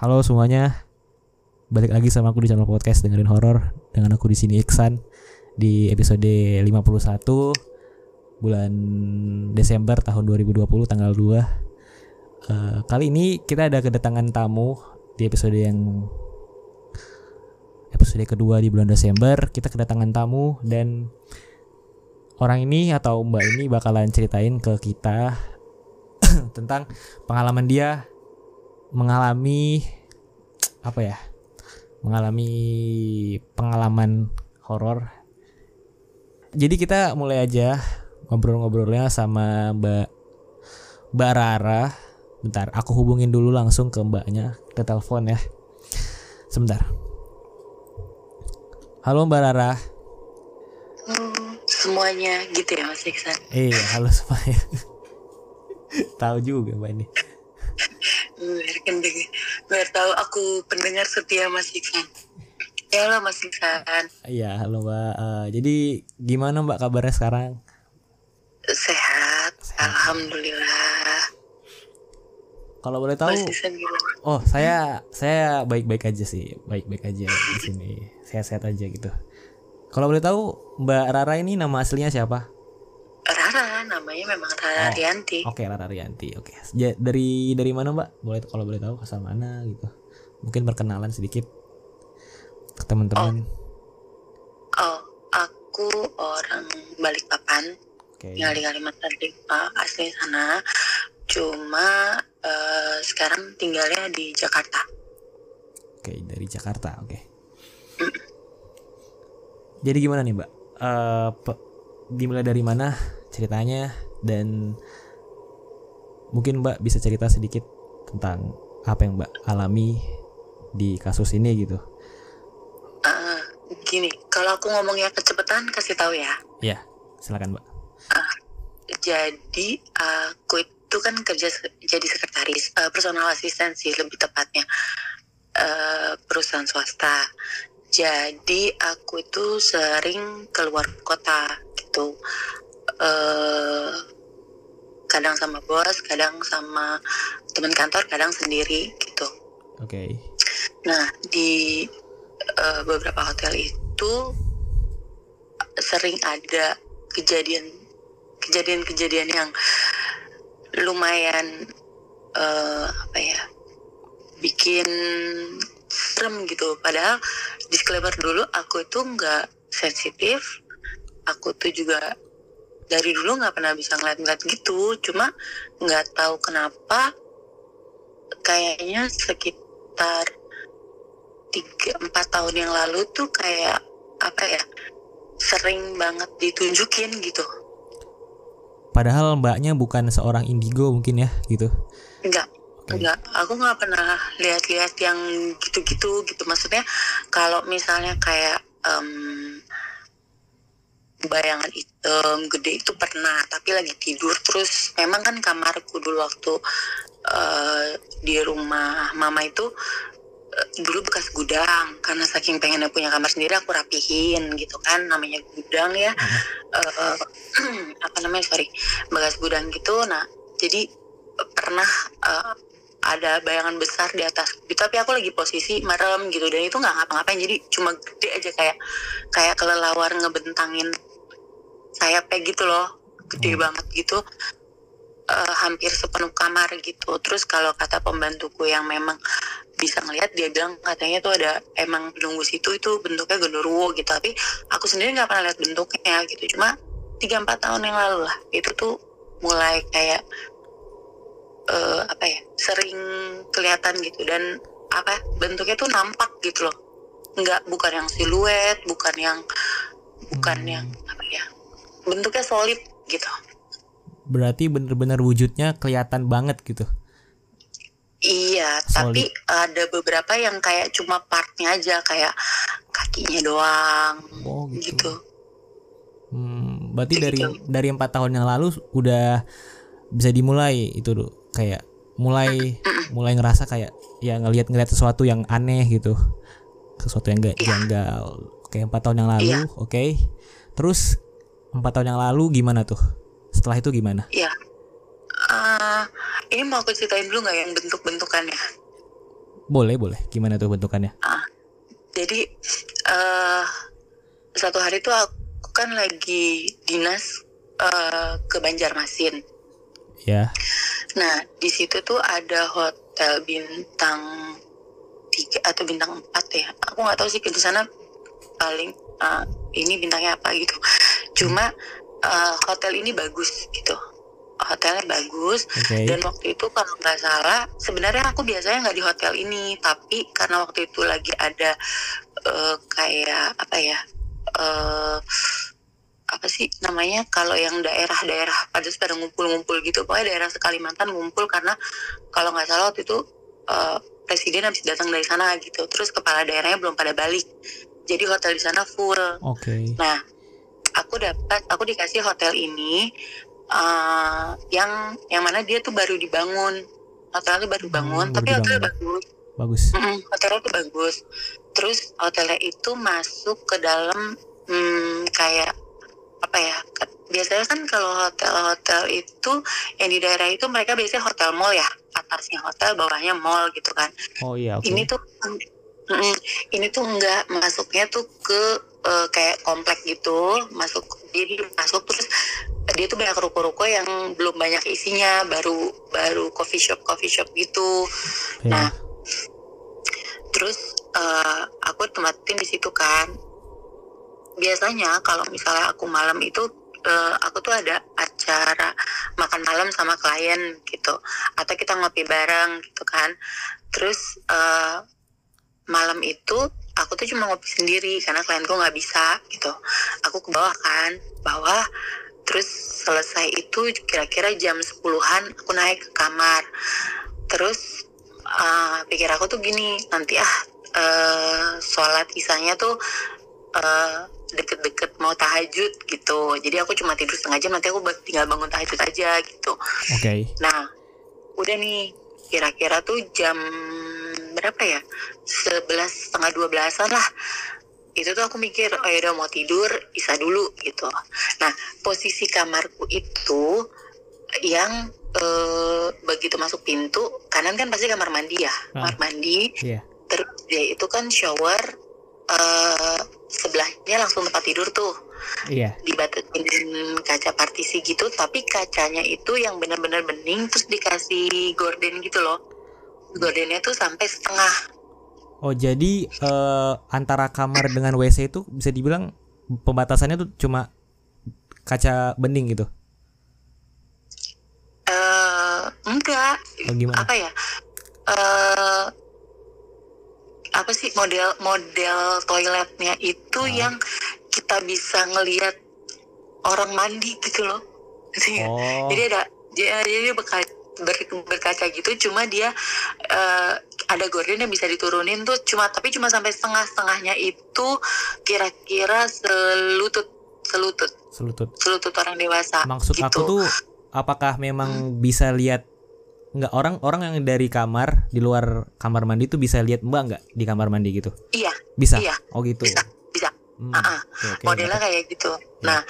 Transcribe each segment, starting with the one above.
Halo semuanya. Balik lagi sama aku di channel podcast dengerin horor dengan aku di sini Iksan di episode 51 bulan Desember tahun 2020 tanggal 2. Eh, kali ini kita ada kedatangan tamu di episode yang episode kedua di bulan Desember. Kita kedatangan tamu dan orang ini atau mbak ini bakalan ceritain ke kita tentang pengalaman dia mengalami apa ya mengalami pengalaman horor. Jadi kita mulai aja ngobrol-ngobrolnya sama mbak mbak Rara. Bentar aku hubungin dulu langsung ke mbaknya ke telepon ya. Sebentar. Halo mbak Rara. Hmm, semuanya gitu ya Mas Iksan. iya halo semuanya. Tahu juga mbak ini Biar kendeng, biar tahu aku pendengar setia Mas Iksan. Ya lo Mas Iksan, iya halo mbak Eh, jadi gimana mbak kabarnya sekarang sehat, alhamdulillah. kalau boleh tahu? Oh, saya saya baik-baik aja sih, baik-baik aja di sini. Sehat-sehat aja gitu. Kalau boleh tahu, Mbak Rara ini nama aslinya siapa? Namanya memang Rara Oh. Rianti. Oke, Rara Rianti. Oke. Ja- dari dari mana, Mbak? Boleh kalau boleh tahu asal mana gitu. Mungkin perkenalan sedikit ke teman-teman. Oh, aku orang Balikpapan, Oke. tinggal di Kalimantan Timur, asli sana. Cuma eh, sekarang tinggalnya di Jakarta. Oke, dari Jakarta. Oke. Jadi gimana nih, Mbak? Pe- dimulai dari mana ceritanya dan mungkin Mbak bisa cerita sedikit tentang apa yang Mbak alami di kasus ini gitu. Eh, gini, kalau aku ngomongnya kecepatan, kasih tahu ya. Ya, silakan, Mbak. jadi aku itu kan kerja jadi sekretaris eh, personal assistant sih lebih tepatnya eh, perusahaan swasta jadi aku itu sering keluar kota gitu eh kadang sama bos kadang sama teman kantor kadang sendiri gitu Oke. Nah, di eh, beberapa hotel itu sering ada kejadian kejadian-kejadian yang lumayan eh, apa ya bikin serem gitu. Padahal disclaimer dulu aku itu nggak sensitif, aku tuh juga dari dulu nggak pernah bisa ngeliat-ngeliat gitu. Cuma nggak tahu kenapa kayaknya sekitar tiga empat tahun yang lalu tuh kayak apa ya sering banget ditunjukin gitu Padahal Mbaknya bukan seorang indigo mungkin ya gitu. enggak Oke. enggak aku nggak pernah lihat-lihat yang gitu-gitu gitu maksudnya kalau misalnya kayak em, bayangan hitam gede itu pernah tapi lagi tidur. Terus memang kan kamarku dulu waktu eh, di rumah mama itu eh, dulu bekas gudang. Karena saking pengennya punya kamar sendiri aku rapihin gitu kan. Namanya gudang ya. Eh, apa namanya sorry. Bekas gudang gitu. Nah jadi pernah eh, ada bayangan besar di atas. Tapi aku lagi posisi merem gitu. Dan itu nggak ngapa-ngapain. Jadi cuma gede aja kayak kayak kelelawar ngebentangin sayapnya gitu loh gede Hmm. banget gitu. Eh, hampir sepenuh kamar gitu. Terus kalau kata pembantuku yang memang bisa ngelihat dia bilang katanya tuh ada emang penunggu situ itu bentuknya genderuwo gitu. Tapi aku sendiri nggak pernah lihat bentuknya gitu. Cuma tiga empat tahun yang lalu lah itu tuh mulai kayak eh, apa ya sering kelihatan gitu. Dan apa bentuknya tuh nampak gitu loh. Nggak bukan yang siluet bukan yang bukan Hmm. yang ya bentuknya solid gitu Berarti bener-bener wujudnya kelihatan banget gitu. iya Solid. tapi ada beberapa yang kayak cuma partnya aja kayak kakinya doang Oh gitu. gitu Hmm, berarti Gitu. dari dari empat tahun yang lalu udah bisa dimulai itu tuh kayak mulai mulai ngerasa kayak ya ngelihat ngelihat sesuatu yang aneh gitu sesuatu yang gak Iya. janggal oke empat tahun yang lalu Iya. oke terus empat tahun yang lalu gimana tuh setelah itu gimana Iya. Eh, ini mau aku ceritain dulu nggak yang bentuk-bentukannya? Boleh, boleh. Gimana tuh bentukannya? Jadi eh satu hari tuh aku kan lagi dinas eh, ke Banjarmasin. Ya. Nah di situ tuh ada hotel bintang tiga atau bintang empat ya. Aku nggak tahu sih di sana paling eh, ini bintangnya apa gitu. Cuma eh, hotel ini bagus gitu. Hotelnya bagus Oke. dan waktu itu kalau nggak salah sebenarnya aku biasanya nggak di hotel ini tapi karena waktu itu lagi ada eh, kayak apa ya eh apa sih namanya kalau yang daerah-daerah pada pada ngumpul-ngumpul gitu pokoknya daerah Kalimantan ngumpul karena kalau nggak salah waktu itu eh, presiden habis datang dari sana gitu terus kepala daerahnya belum pada balik jadi hotel di sana full Oke. Nah, aku dapat, aku dikasih hotel ini eh, yang yang mana dia tuh baru dibangun. Hotelnya tuh baru bangun, Hmm, tapi hotelnya bagus. Bagus. Mm-mm, hotelnya tuh bagus. Terus hotelnya itu masuk ke dalam hmm, kayak apa ya? Biasanya kan kalau hotel-hotel itu yang di daerah itu mereka biasanya hotel mall ya, atasnya hotel, bawahnya mall gitu kan Oh iya, oke. ini tuh mm, ini tuh enggak masuknya tuh ke eh, kayak komplek gitu masuk jadi masuk terus dia tuh banyak ruko-ruko yang belum banyak isinya baru baru coffee shop coffee shop gitu. Ya. nah, terus eh, aku tempatin di situ kan. Biasanya kalau misalnya aku malam itu eh, aku tuh ada acara makan malam sama klien gitu atau kita ngopi bareng gitu kan. Terus eh, malam itu aku tuh cuma ngopi sendiri karena klienku nggak bisa gitu. Aku ke bawah kan bawah terus selesai itu kira-kira jam 10-an aku naik ke kamar. Terus eh, pikir aku tuh gini nanti ah eh, sholat isanya tuh eh, deket-deket mau tahajud gitu. Jadi aku cuma tidur setengah jam nanti aku tinggal bangun tahajud aja gitu. Oke. Nah, udah nih kira-kira tuh jam berapa ya? Sebelas setengah dua belasan lah. Itu tuh aku mikir, oh ya udah mau tidur, bisa dulu gitu. Nah, posisi kamarku itu yang eh, begitu masuk pintu kanan kan pasti kamar mandi ya, Ah. kamar mandi. Iya. Terus dia itu kan shower eh, sebelahnya langsung tempat tidur tuh Iya. dibatasin kaca partisi gitu tapi kacanya itu yang benar-benar bening terus dikasih gorden gitu loh gordennya tuh sampai setengah Oh, jadi eh, antara kamar dengan WC itu bisa dibilang pembatasannya tuh cuma kaca bening gitu. eh enggak Oh, gimana? apa ya eh apa sih model model toiletnya itu Ah. yang kita bisa ngelihat orang mandi gitu loh? Oh. jadi ada dia jadi berkaca, gitu cuma dia eh, ada gorden yang bisa diturunin tuh cuma tapi cuma sampai setengah setengahnya itu kira-kira selutut selutut Selutut. selutut orang dewasa Maksud gitu. aku tuh apakah memang bisa lihat nggak orang orang yang dari kamar di luar kamar mandi tuh bisa lihat mbak nggak di kamar mandi gitu? iya Bisa. Iya, Oh gitu. bisa bisa Hmm, ah. oke, oke, modelnya kayak gitu nah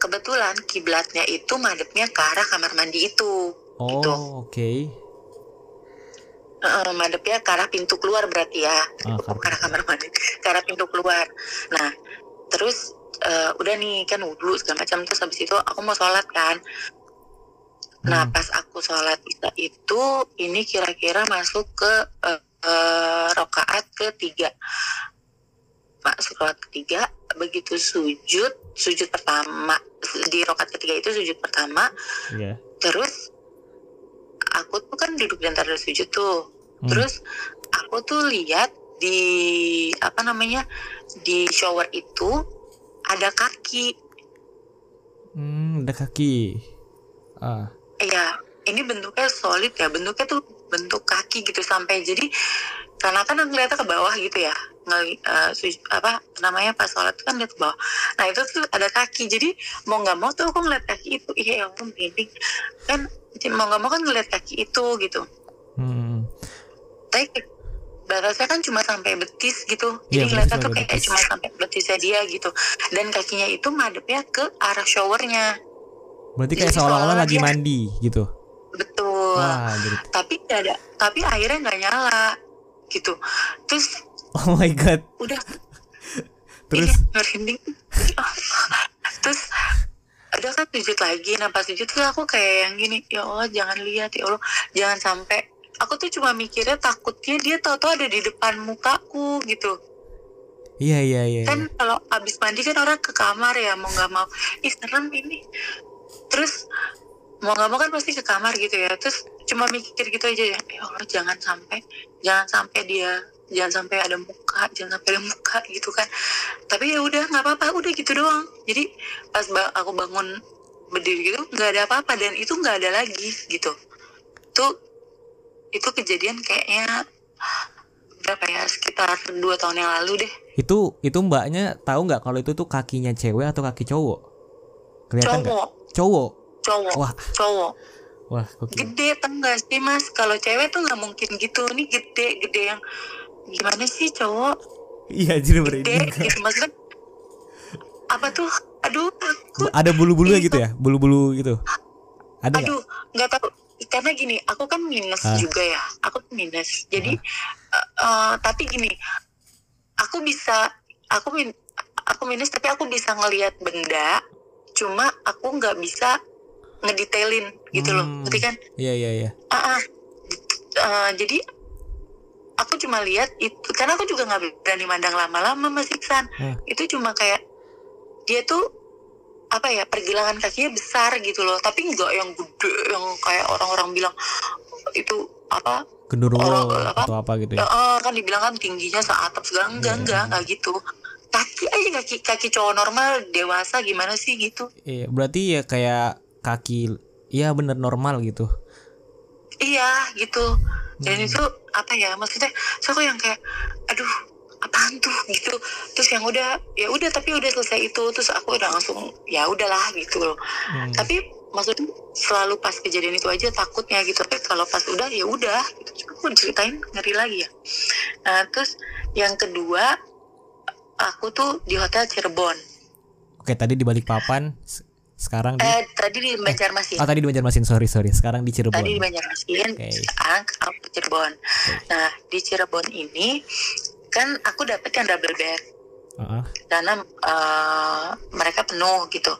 kebetulan kiblatnya itu madepnya ke arah kamar mandi itu Oh gitu. oke. Eh, madepnya ke arah pintu keluar berarti ya Ah, ke arah kamar mandi ke arah pintu keluar nah terus eh, udah nih kan wudhu segala macam terus habis itu aku mau sholat kan nah Hmm. pas aku sholat isya itu ini kira-kira masuk ke eh, eh, rokaat ketiga masuk rokaat ketiga begitu sujud sujud pertama di rokaat ketiga itu sujud pertama Iya. terus aku tuh kan duduk di antara sujud tuh. Hmm. terus aku tuh lihat di apa namanya di shower itu ada kaki. Hmm, ada kaki. Ah. ya ini bentuknya solid ya. Bentuknya tuh bentuk kaki gitu sampai jadi karena kan ngeliatnya ke bawah gitu ya. Ngeli, eh, su- apa namanya pas sholat kan lihat ke bawah. Nah itu tuh ada kaki. Jadi mau nggak mau tuh aku ngeliat kaki itu. Iya ya ampun merinding kan mau nggak mau kan ngeliat kaki itu gitu Hmm. tapi batasnya kan cuma sampai betis gitu jadi betis ngeliatnya tuh kayak betis. cuma sampai betisnya dia gitu dan kakinya itu madepnya ke arah showernya Berarti kayak Jadi seolah-olah lagi dia- mandi gitu. betul Wah, gitu. tapi ada tapi airnya nggak nyala gitu terus Oh my god. udah Terus iya, merinding terus udah kan sujud lagi. Nah pas sujud tuh aku kayak yang gini ya Allah jangan lihat ya Allah jangan sampai. Aku tuh cuma mikirnya takutnya dia tahu-tahu ada di depan mukaku gitu. Iya iya iya. kan kalau abis mandi kan orang ke kamar ya mau nggak mau. Ih serem ini. Terus mau nggak mau kan pasti ke kamar gitu ya. Terus cuma mikir gitu aja ya ya Allah jangan sampai jangan sampai dia jangan sampai ada muka jangan sampai ada muka gitu kan. Tapi ya udah nggak apa-apa udah gitu doang. Jadi pas ba- aku bangun berdiri gitu nggak ada apa-apa. Dan itu nggak ada lagi gitu. Tuh itu kejadian kayaknya berapa ya sekitar dua tahun yang lalu deh. Itu itu mbaknya tahu nggak kalau itu tuh kakinya cewek atau kaki cowok? Kelihatan nggak? cowok. Cowok. cowok. Wah, cowok. Wah, oke. gede tau sih mas? Kalau cewek tuh nggak mungkin gitu. Ini gede gede yang gimana sih cowok Iya, jadi merinding. gitu maksudnya apa tuh aduh aku Ada bulu-bulunya gitu ya? Bulu-bulu gitu. Ada aduh nggak tahu karena gini aku kan minus Ah. juga ya aku minus jadi eh, eh, tapi gini aku bisa aku min aku minus tapi aku bisa ngelihat benda cuma aku nggak bisa ngedetailin gitu loh Hmm. ngerti kan Iya, iya, iya. Ah, ah. Eh, jadi aku cuma lihat itu karena aku juga nggak berani mandang lama-lama Mas Iksan Hmm. itu cuma kayak dia tuh apa ya pergelangan kakinya besar gitu loh tapi nggak yang gede yang kayak orang-orang bilang itu apa Genderuwo Orang- apa? atau apa gitu ya, ya? eh, kan dibilang kan tingginya seatap segala enggak Iya. enggak enggak gitu kaki aja kaki kaki cowok normal dewasa gimana sih gitu Iya, berarti ya kayak kaki Iya bener normal gitu. Iya gitu. Dan Hmm. itu apa ya maksudnya? So aku yang kayak, aduh apaan tuh gitu. Terus yang udah ya udah tapi udah selesai itu terus aku udah langsung ya udahlah gitu loh. Hmm. Tapi maksudnya selalu pas kejadian itu aja takutnya gitu. Tapi kalau pas udah ya udah. Gitu. Aku ceritain ngeri lagi ya. Nah terus yang kedua aku tuh di hotel Cirebon. Oke, tadi di Balikpapan, s- sekarang di Eh tadi di Banjarmasin. Oh, tadi di Banjarmasin, sorry, sorry. Sekarang di Cirebon. Tadi di Banjarmasin, Oke. sekarang aku Cirebon. Nah, di Cirebon ini kan aku dapet yang double bed Heeh. karena eh, mereka penuh gitu.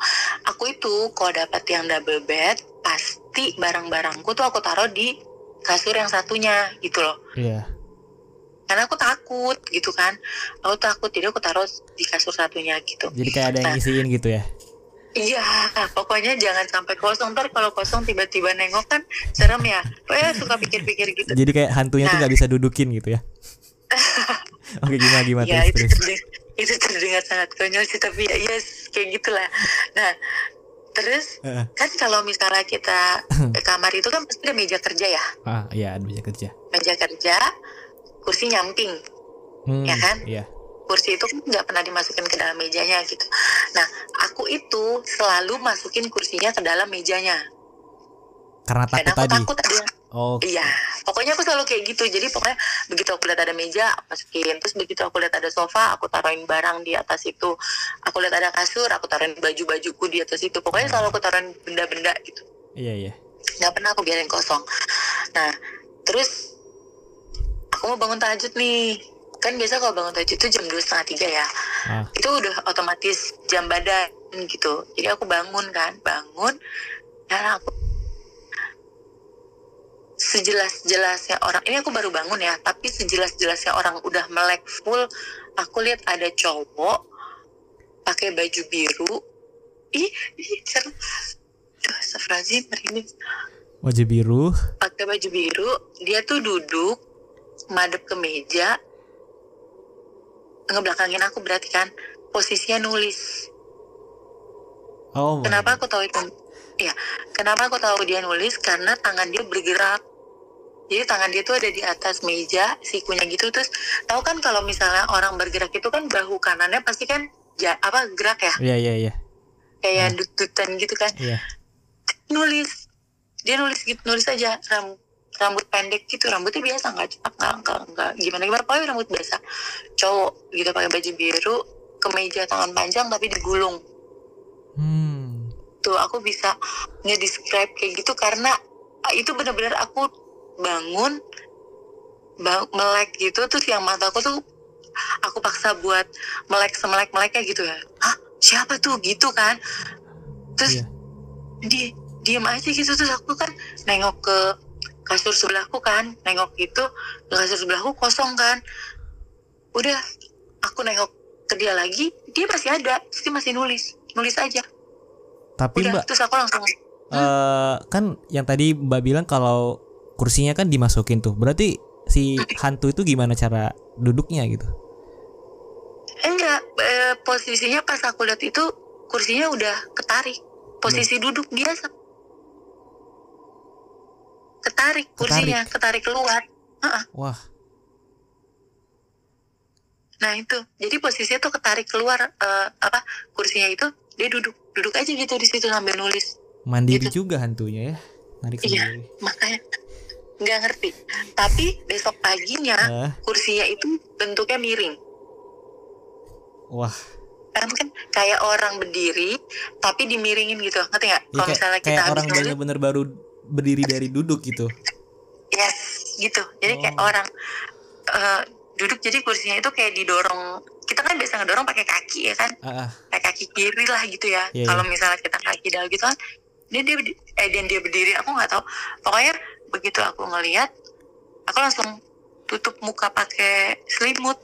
Aku itu kalau dapat yang double bed pasti barang-barangku tuh aku taruh di kasur yang satunya gitu loh. Iya. Karena aku takut gitu kan. Aku takut jadi aku taruh di kasur satunya gitu. Jadi kayak ada yang Nah. ngisiin gitu ya. Iya, pokoknya jangan sampai kosong. Ntar kalau kosong tiba-tiba nengok kan serem ya. Pokoknya suka pikir-pikir gitu. Jadi kayak hantunya tuh Nah. nggak bisa dudukin gitu ya. Oke, gimana gimana ya terus itu terus. itu terdengar sangat konyol sih tapi ya yes kayak gitulah nah terus Heeh. kan kalau misalnya kita ke kamar itu kan pasti ada meja kerja ya Ah, iya, ada meja kerja. meja kerja kursi nyamping Hmm, Ya kan? Iya. Kursi itu kan nggak pernah dimasukin ke dalam mejanya gitu nah aku itu selalu masukin kursinya ke dalam mejanya Karena takut aku tadi. takut ada Oh, Iya, pokoknya aku selalu kayak gitu. Jadi pokoknya begitu aku lihat ada meja, aku masukin. Terus begitu aku lihat ada sofa, aku taruhin barang di atas itu. Aku lihat ada kasur, aku taruhin baju-bajuku di atas itu. Pokoknya selalu aku taruhin benda-benda gitu. iya iya. Nggak pernah aku biarin kosong. Nah, terus aku mau bangun tahajud nih. Kan biasa kalau bangun tahajud itu jam dua setengah tiga ya. Ah, Itu udah otomatis jam badan gitu. Jadi aku bangun kan, bangun dan aku sejelas-jelasnya orang ini aku baru bangun ya tapi sejelas-jelasnya orang udah melek full aku lihat ada cowok pakai baju biru ih ih serem Duh, Astagfirullahaladzim, merinding. wajah biru. pakai baju biru dia tuh duduk madep ke meja ngebelakangin aku berarti kan posisinya nulis Oh. my Kenapa aku tahu itu? Ya, kenapa aku tahu dia nulis? Karena tangan dia bergerak. Jadi tangan dia tuh ada di atas meja, sikunya gitu. Terus tahu kan kalau misalnya orang bergerak itu kan bahu kanannya pasti kan ja, apa gerak ya, Iya iya iya. kayak dututan gitu kan. Iya. Nulis, dia nulis gitu, nulis aja rambut rambut pendek gitu, rambutnya biasa nggak nggak nggak nggak gimana gimana pokoknya rambut biasa. Cowok gitu pakai baju biru, kemeja tangan panjang tapi digulung. Hmm. tuh aku bisa nge-describe kayak gitu karena ah, itu benar-benar aku bangun ba- melek gitu terus yang mataku tuh aku paksa buat melek semelek meleknya gitu ya hah siapa tuh gitu kan terus Iya. dia diem aja gitu terus aku kan nengok ke kasur sebelahku kan nengok gitu ke kasur sebelahku kosong kan. Udah aku nengok ke dia lagi dia masih ada terus dia masih nulis nulis aja. Tapi udah Mbak terus aku langsung eh kan yang tadi Mbak bilang kalau kursinya kan dimasukin tuh. Berarti si hantu itu gimana cara duduknya gitu? enggak eh, posisinya pas aku lihat itu kursinya udah ketarik posisi duduk biasa ketarik kursinya ketarik keluar Heeh. Wah, Nah itu, jadi posisinya tuh ketarik keluar eh, apa kursinya itu dia duduk duduk aja gitu di situ sambil nulis. mandiri juga hantunya ya. Narik Iya. sendiri. Makanya nggak ngerti. Tapi besok paginya Eh, kursinya itu bentuknya miring. wah, Kan kan kayak orang berdiri tapi dimiringin gitu. Ngerti nggak? ya Kalau misalnya kita kayak orang bener-bener baru berdiri dari duduk gitu. yes gitu. Jadi kayak Oh. orang eh, duduk jadi kursinya itu kayak didorong. Kita kan biasa ngedorong pakai kaki ya kan? Ah, ah. kayak kaki kiri lah gitu ya. Iya, Kalau misalnya kita kaki dal gitu kan, dia dia eh dan dia berdiri, aku nggak tahu. Pokoknya begitu aku ngelihat, aku langsung tutup muka pakai selimut,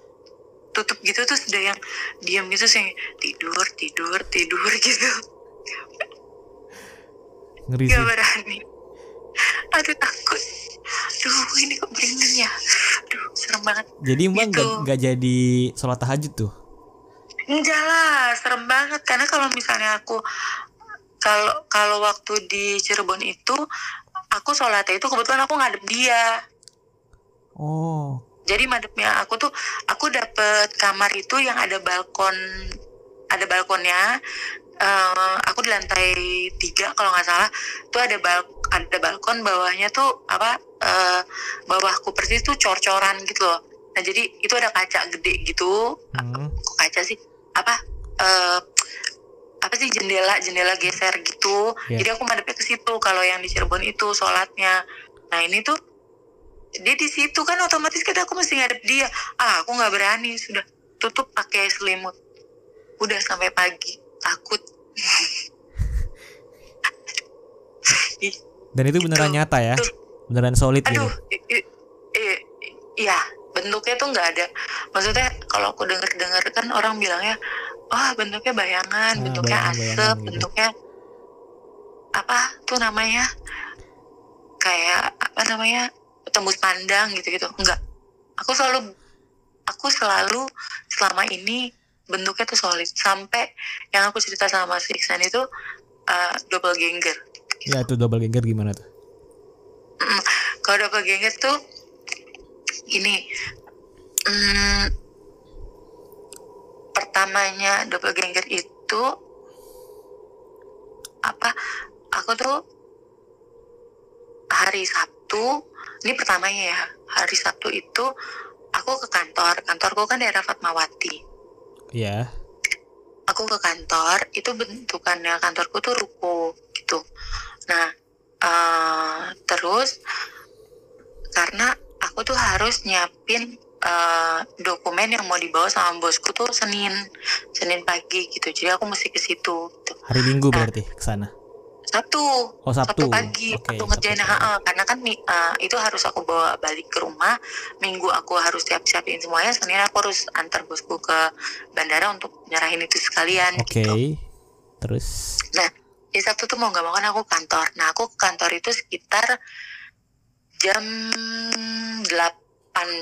tutup gitu terus udah yang diam gitu sih tidur tidur tidur gitu, ngeri gak sih. berani. Aduh takut. Duh ini kok merinding ya. Aduh serem banget. Jadi Mbak nggak Gitu. nggak jadi sholat tahajud tuh? Enggak lah, serem banget karena kalau misalnya aku kalau kalau waktu di Cirebon itu aku sholatnya itu kebetulan aku ngadep dia. Oh, Jadi madepnya aku tuh aku dapet kamar itu yang ada balkon ada balkonnya. Eh, aku di lantai tiga kalau nggak salah tuh ada bal ada balkon bawahnya tuh apa eh, bawahku persis tuh cor-coran gitu loh. Nah jadi itu ada kaca gede gitu. Hmm. kok kaca sih? Apa eh apa sih jendela jendela geser gitu. Iya. jadi aku madepnya ke situ kalau yang di Cirebon itu sholatnya. Nah ini tuh dia di situ kan otomatis kita aku mesti ngadep dia. Ah aku nggak berani sudah tutup pakai selimut. Udah sampai pagi takut Dan itu beneran Gitu. nyata ya? Tuh. Beneran solid gitu. aduh i- iya bentuknya tuh nggak ada maksudnya kalau aku denger dengar kan orang bilangnya wah bentuknya bayangan Ah, bentuknya bayangan-bayangan asap gitu. bentuknya apa tuh namanya kayak apa namanya tembus pandang gitu gitu enggak aku selalu aku selalu selama ini bentuknya tuh solid. Sampai yang aku cerita sama Mas Iksan itu uh, doppelganger Ya itu double ganger gimana tuh? Mm, kalau doppelganger tuh ini mm, pertamanya doppelganger itu apa aku tuh hari Sabtu ini pertamanya ya hari Sabtu itu aku ke kantor. Kantorku kan daerah Fatmawati Iya. aku ke kantor itu bentukannya kantorku tuh ruko gitu nah eh, terus karena aku tuh harus nyiapin eh, dokumen yang mau dibawa sama bosku tuh Senin Senin pagi gitu jadi aku mesti ke situ gitu. Hari Minggu berarti ke sana. Sabtu Oh Sabtu. Sabtu pagi Oke. aku ngerjain Sabtu. HA karena kan eh, itu harus aku bawa balik ke rumah minggu aku harus siap-siapin semuanya Senin aku harus antar bosku ke bandara untuk nyerahin itu sekalian Oke. gitu Terus di Sabtu tuh mau nggak mau kan aku kantor. Nah aku ke kantor itu sekitar jam 8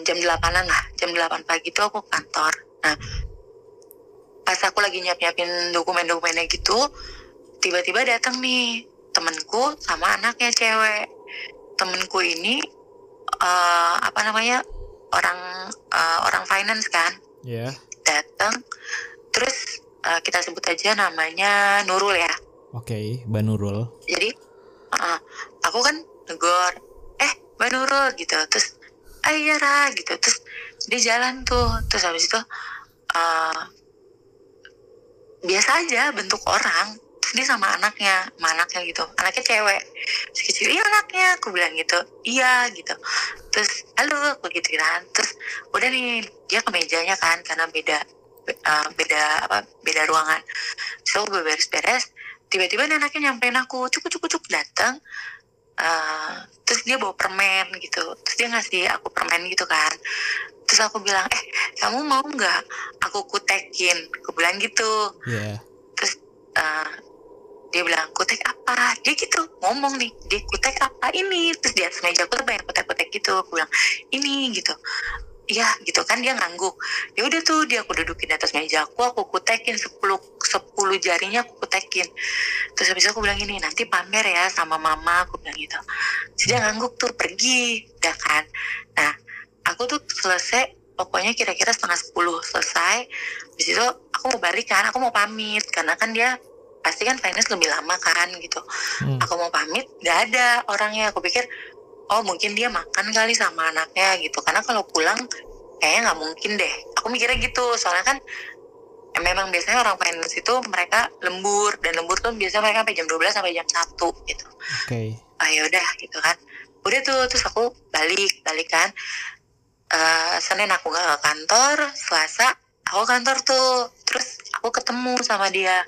jam 8an lah jam 8 pagi tuh aku kantor. Nah pas aku lagi nyiap nyiapin dokumen-dokumennya gitu tiba-tiba datang nih temenku sama anaknya cewek. Temenku ini eh, apa namanya orang eh, orang finance kan ya. datang terus eh, kita sebut aja namanya Nurul ya Oke, Banurul. jadi uh, aku kan negor eh Mbak Nurul gitu terus ah iya Ra gitu terus dia jalan tuh terus habis itu uh, biasa aja bentuk orang dia sama anaknya sama anaknya gitu. Anaknya cewek. Si kecil iya anaknya. Aku bilang gitu. Iya gitu. Terus halo aku gitu kan. Terus udah nih dia ke mejanya kan karena beda uh, beda apa beda ruangan. So gue beres-beres tiba-tiba anaknya nyampein aku. Cukup cukup cukup datang uh, terus dia bawa permen gitu. Terus dia ngasih aku permen gitu kan. Terus aku bilang eh kamu mau nggak aku kutekin? Aku bilang gitu. Iya. terus uh, dia bilang kutek apa? Dia gitu ngomong nih dia kutek apa ini? Terus di atas meja aku tuh banyak kutek-kutek gitu aku bilang ini gitu. Ya gitu kan dia ngangguk. Ya udah tuh dia aku dudukin di atas meja aku aku kutekin 10 10 jarinya aku kutekin terus habis aku bilang ini nanti pamer ya sama mama aku bilang gitu. Terus dia ngangguk tuh pergi udah kan. Nah aku tuh selesai pokoknya kira-kira setengah 10 selesai. Habis itu aku mau balik kan aku mau pamit. Karena kan dia pasti kan finance lebih lama kan gitu. Hmm. aku mau pamit nggak ada orangnya. Aku pikir oh mungkin dia makan kali sama anaknya gitu. Karena kalau pulang kayaknya nggak mungkin deh. Aku mikirnya gitu. Soalnya kan memang biasanya orang finance itu mereka lembur. Dan lembur tuh biasanya mereka sampai jam 12 sampai jam 1 gitu. Oke. ah yaudah gitu kan. Udah tuh terus aku balik balik kan. Eh, senin aku nggak ke kantor selasa aku kantor tuh. Terus aku ketemu sama dia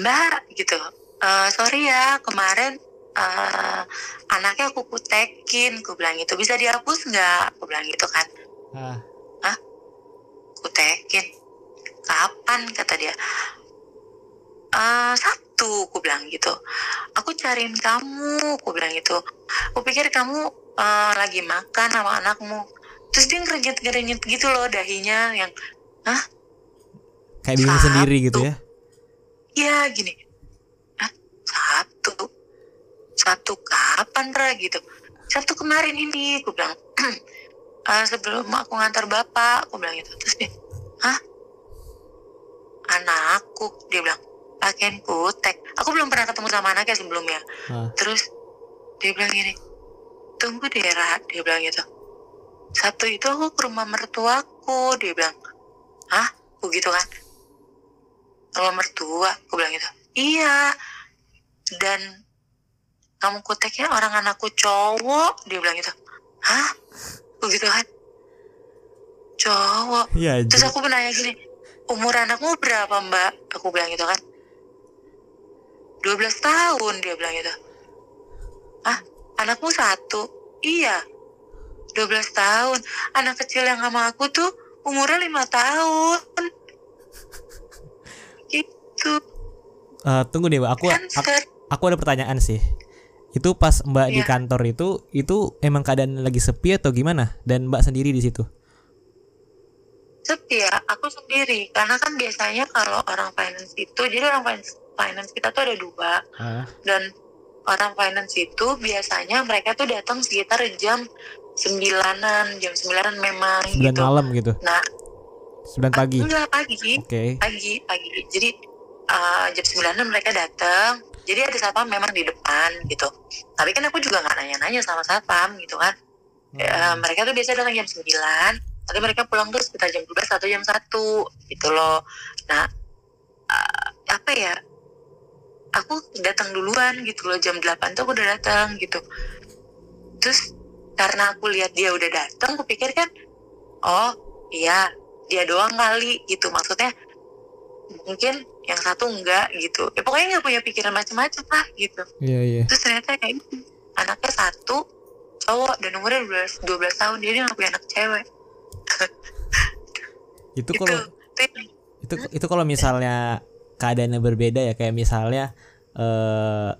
mbak gitu. "Eh, sorry ya kemarin eh, anaknya aku kutekin. Aku bilang gitu bisa dihapus nggak? Aku bilang gitu kan. Ah, kutekin? Kapan? kata dia. "Eh, satu aku bilang gitu. Aku cariin kamu aku bilang gitu. Aku pikir kamu eh, lagi makan sama anakmu. Terus dia ngerenyet ngerenyet gitu loh dahinya yang kayak bingung sendiri gitu ya. Ya gini. Hah? satu. Satu kapan Ra gitu? Satu kemarin ini aku bilang "Eh, sebelum aku ngantar bapak aku bilang gitu. Terus dia hah? Anakku dia bilang pakaian kutek aku belum pernah ketemu sama anaknya sebelumnya. Ah. terus dia bilang gini tunggu deh Ra dia bilang gitu. Satu itu aku ke rumah mertuaku dia bilang. Hah? Aku gitu kan rumah mertua aku bilang gitu. Iya. Dan kamu kuteknya orang anakku cowok dia bilang gitu. Hah? Aku gitu kan? Cowok. Iya. terus aku nanya gini umur anakmu berapa mbak? Aku bilang gitu kan. 12 tahun dia bilang gitu. Ah anakmu satu? Iya. 12 tahun. Anak kecil yang sama aku tuh umurnya lima tahun gitu Eh, tunggu deh, Mbak. Aku, kan aku aku ada pertanyaan sih. Itu pas Mbak di Iya. kantor itu itu emang keadaan lagi sepi atau gimana? Dan Mbak sendiri di situ. sepi ya aku sendiri karena kan biasanya kalau orang finance itu jadi orang finance, finance kita tuh ada dua Ah, dan orang finance itu biasanya mereka tuh datang sekitar jam sembilanan jam sembilanan memang 9 gitu malam gitu. nah 9 pagi. enggak pagi Oke. pagi pagi jadi uh, jam sembilanan mereka datang jadi ada satpam memang di depan gitu. Tapi kan aku juga nggak nanya-nanya sama satpam gitu kan. Hmm. mereka tuh biasa datang jam 9 nanti mereka pulang tuh sekitar jam 12 atau jam 1 gitu loh. Nah uh, apa ya aku datang duluan gitu loh. Jam 8 tuh aku udah datang gitu. Terus karena aku lihat dia udah datang aku pikir kan oh iya dia doang kali gitu. Maksudnya mungkin yang satu enggak gitu. Ya pokoknya nggak punya pikiran macam-macam lah gitu. Iya, iya. terus ternyata kayak gitu anaknya satu cowok dan umurnya 12, 12 tahun dia dia nggak punya anak cewek. Itu itu kalau itu itu itu kalau misalnya keadaannya berbeda ya kayak misalnya eh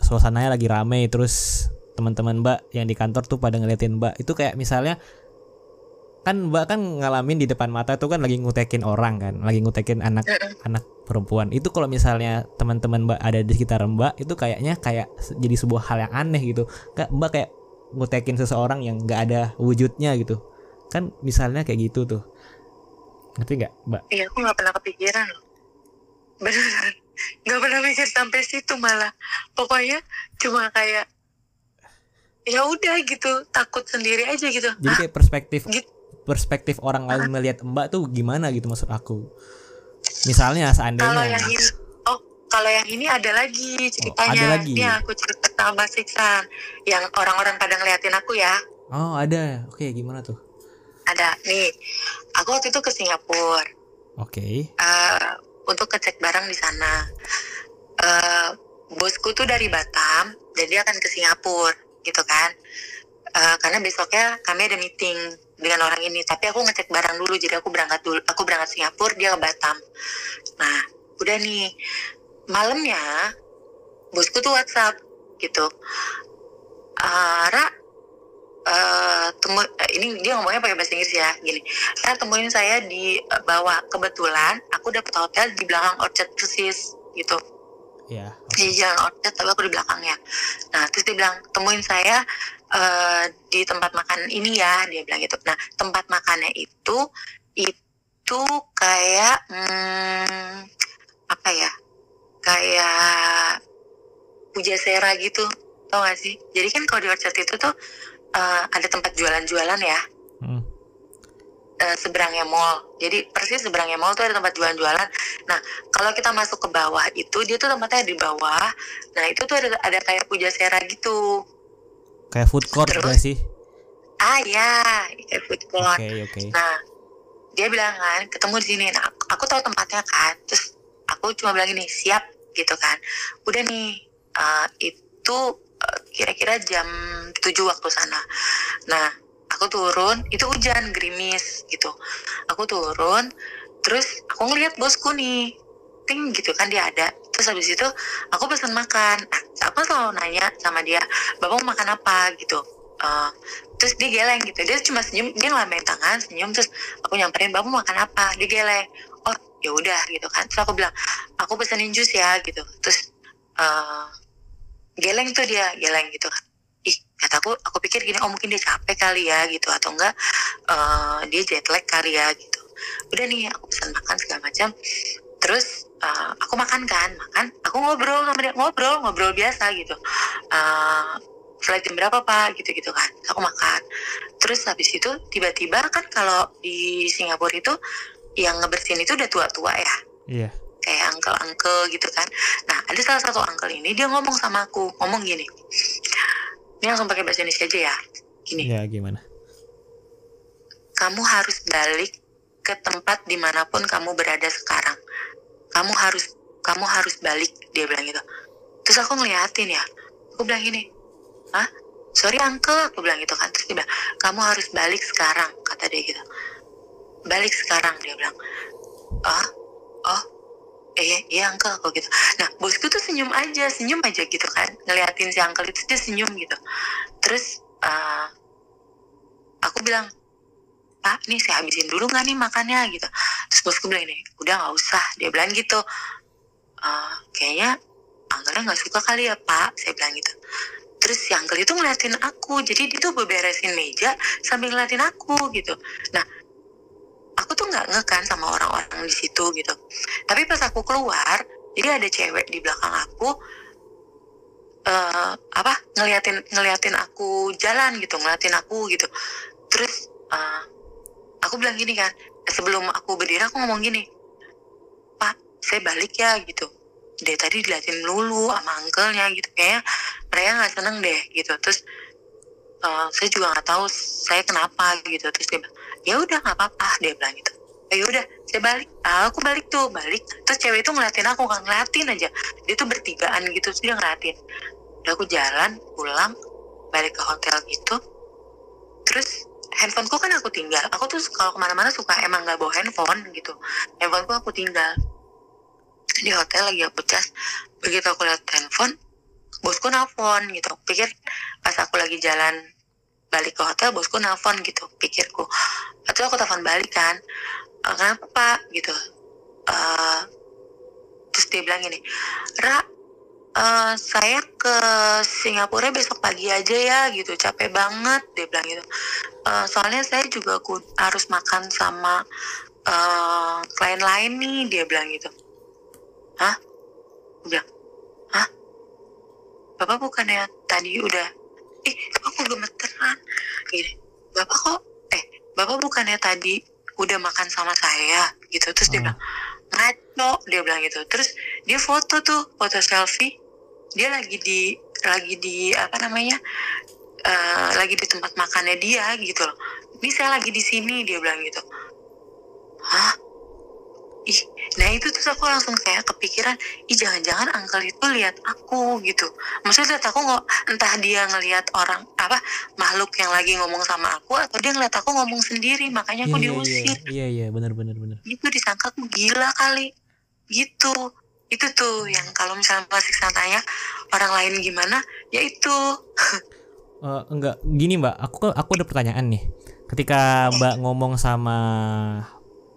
suasananya lagi rame terus teman-teman Mbak yang di kantor tuh pada ngeliatin Mbak. Itu kayak misalnya kan Mbak kan ngalamin di depan mata tuh kan lagi ngutekin orang kan lagi ngutekin anak anak perempuan. Itu kalau misalnya teman-teman Mbak ada di sekitar Mbak itu kayaknya kayak jadi sebuah hal yang aneh gitu. Mbak kayak ngutekin seseorang yang nggak ada wujudnya gitu. Kan misalnya kayak gitu tuh. Ngerti nggak Mbak? Iya aku nggak pernah kepikiran. Beneran. Nggak pernah mikir sampai situ malah. Pokoknya cuma kayak ya udah gitu takut sendiri aja gitu. Jadi kayak perspektif Gitu. Perspektif orang lain melihat mbak tuh gimana gitu maksud aku misalnya kalau seandainya yang ini oh kalau yang ini ada lagi ceritanya. ada lagi? Ini aku cerita sama Mas Iksan. Yang orang-orang pada ngeliatin aku ya. Oh ada. Oke gimana tuh? Ada nih. Aku waktu itu ke Singapura Oke. eh, untuk ngecek barang di sana. Eh, bosku tuh dari Batam, dan dia akan ke Singapura, gitu kan? Eh, karena besoknya kami ada meeting dengan orang ini. Tapi aku ngecek barang dulu, jadi aku berangkat dulu. Aku berangkat Singapura, dia ke Batam. Nah, udah nih malamnya bosku tuh WhatsApp gitu. "Ah, Ra, temu eh, ini dia ngomongnya pakai bahasa Inggris ya gini Ra temuin saya di eh, bawah kebetulan aku dapet hotel di belakang Orchard persis gitu Ya. di jalan Orchard tapi aku di belakangnya nah terus dia bilang temuin saya eh, di tempat makan ini ya dia bilang gitu nah tempat makannya itu itu kayak hmm, apa ya kayak Pujasera gitu tau gak sih jadi kan kalau di Orchard itu tuh eh, ada tempat jualan-jualan ya Hmm. eh, seberangnya mall. Jadi persis seberangnya mall tuh ada tempat jualan-jualan. Nah, kalau kita masuk ke bawah itu dia tuh tempatnya di bawah. Nah, itu tuh ada ada kayak Pujasera gitu. Kayak food court Terus? gak sih? Ah ya, kayak food court. oke. Nah, dia bilang kan ketemu di sini. Nah, aku, aku tahu tempatnya kan. Terus aku cuma bilang gini, siap gitu kan. Udah nih, eh, itu eh, kira-kira jam 7 waktu sana. Nah, aku turun, itu hujan gerimis gitu. Aku turun, terus aku ngeliat bosku nih, ting gitu kan dia ada. Terus habis itu aku pesan makan. Nah, aku selalu nanya sama dia, bapak mau makan apa? Gitu. Eh, terus dia geleng gitu. Dia cuma senyum dia ngelambaiin tangan senyum terus aku nyamperin bapak mau makan apa? Dia geleng. Oh ya udah gitu kan. Terus aku bilang aku pesenin jus ya gitu. Terus eh, geleng tuh dia geleng gitu kan. Ih kataku aku pikir gini oh mungkin dia capek kali ya gitu atau enggak eh, dia jet lag kali ya gitu. Udah nih aku pesan makan segala macam terus eh, aku makan kan makan aku ngobrol sama dia ngobrol ngobrol biasa gitu. Eh, flight jam berapa pak? Gitu gitu kan aku makan. Terus habis itu tiba-tiba kan kalau di Singapura itu yang ngebersihin itu udah tua-tua ya. Iya. kayak uncle-uncle gitu kan. Nah ada salah satu uncle ini dia ngomong sama aku ngomong gini. Ini langsung pakai bahasa Indonesia aja ya. Gini. Ya gimana? kamu harus balik ke tempat di mana pun kamu berada sekarang kamu harus kamu harus balik dia bilang gitu. Terus aku ngeliatin ya aku bilang gini ah sorry uncle aku bilang gitu kan. Terus dia bilang kamu harus balik sekarang kata dia gitu. Balik sekarang dia bilang. Ah oh iya iya uncle aku gitu. Nah bosku tuh senyum aja senyum aja gitu kan. Ngeliatin si uncle itu dia senyum gitu. Terus ah, aku bilang pak ini saya habisin dulu nggak nih makannya? Gitu. Terus bosku bilang ini udah nggak usah. Dia bilang gitu. "Eh, kayaknya Anggelnya nggak suka kali ya pak saya bilang gitu. Terus si Angkel itu ngeliatin aku. Jadi dia tuh beberesin meja sambil ngeliatin aku gitu. Nah aku tuh nggak ngekan sama orang-orang di situ gitu. Tapi pas aku keluar jadi ada cewek di belakang aku eh apa ngeliatin ngeliatin aku jalan gitu ngeliatin aku gitu. Terus eh, aku bilang gini kan sebelum aku berdiri aku ngomong gini pak saya balik ya gitu. Dari tadi diliatin melulu sama uncle-nya gitu. Kayaknya mereka nggak seneng deh gitu. Terus eh, saya juga nggak tahu saya kenapa gitu. Terus dia ya udah nggak apa-apa dia bilang gitu. Ya udah saya balik. Ah, aku balik tuh balik. Terus cewek itu ngeliatin aku nggak ngeliatin aja. Dia tuh bertigaan gitu terus dia ngeliatin. Udah aku jalan pulang balik ke hotel gitu. Terus handphoneku kan aku tinggal. Aku tuh kalau ke mana-mana suka emang nggak bawa handphone gitu. Handphoneku aku tinggal. Di hotel lagi aku cas. Begitu aku lihat handphone bosku nelfon gitu. Aku pikir pas aku lagi jalan balik ke hotel bosku nelfon gitu pikirku. Atau aku telepon balik kan "Eh, kenapa? gitu. Eh, terus dia bilang gini Ra eh, saya ke Singapura besok pagi aja ya gitu. Capek banget dia bilang gitu. "Eh, soalnya saya juga harus makan sama eh, klien lain nih dia bilang gitu. Hah? Bilang hah? Bapak bukannya tadi udah ih aku gemeteran? Gini bapak kok eh bapak bukannya tadi udah makan sama saya? Gitu. Terus dia Hmm. bilang ngaco dia bilang gitu. Terus dia foto tuh foto selfie dia lagi di lagi di apa namanya eh, lagi di tempat makannya dia gitu loh. Ini saya lagi di sini dia bilang gitu. Hah? Ih nah itu terus aku langsung kayak kepikiran ih jangan-jangan uncle itu lihat aku gitu. Maksudnya lihat aku nggak entah dia ngelihat orang apa makhluk yang lagi ngomong sama aku atau dia ngeliat aku ngomong sendiri makanya aku iya, iya, diusir. iya iya benar benar benar. Itu disangka aku gila kali gitu itu tuh yang kalau misalnya masih tanya orang lain gimana? Ya itu. Eh, enggak. Gini mbak. Aku aku ada pertanyaan nih. Ketika mbak ngomong sama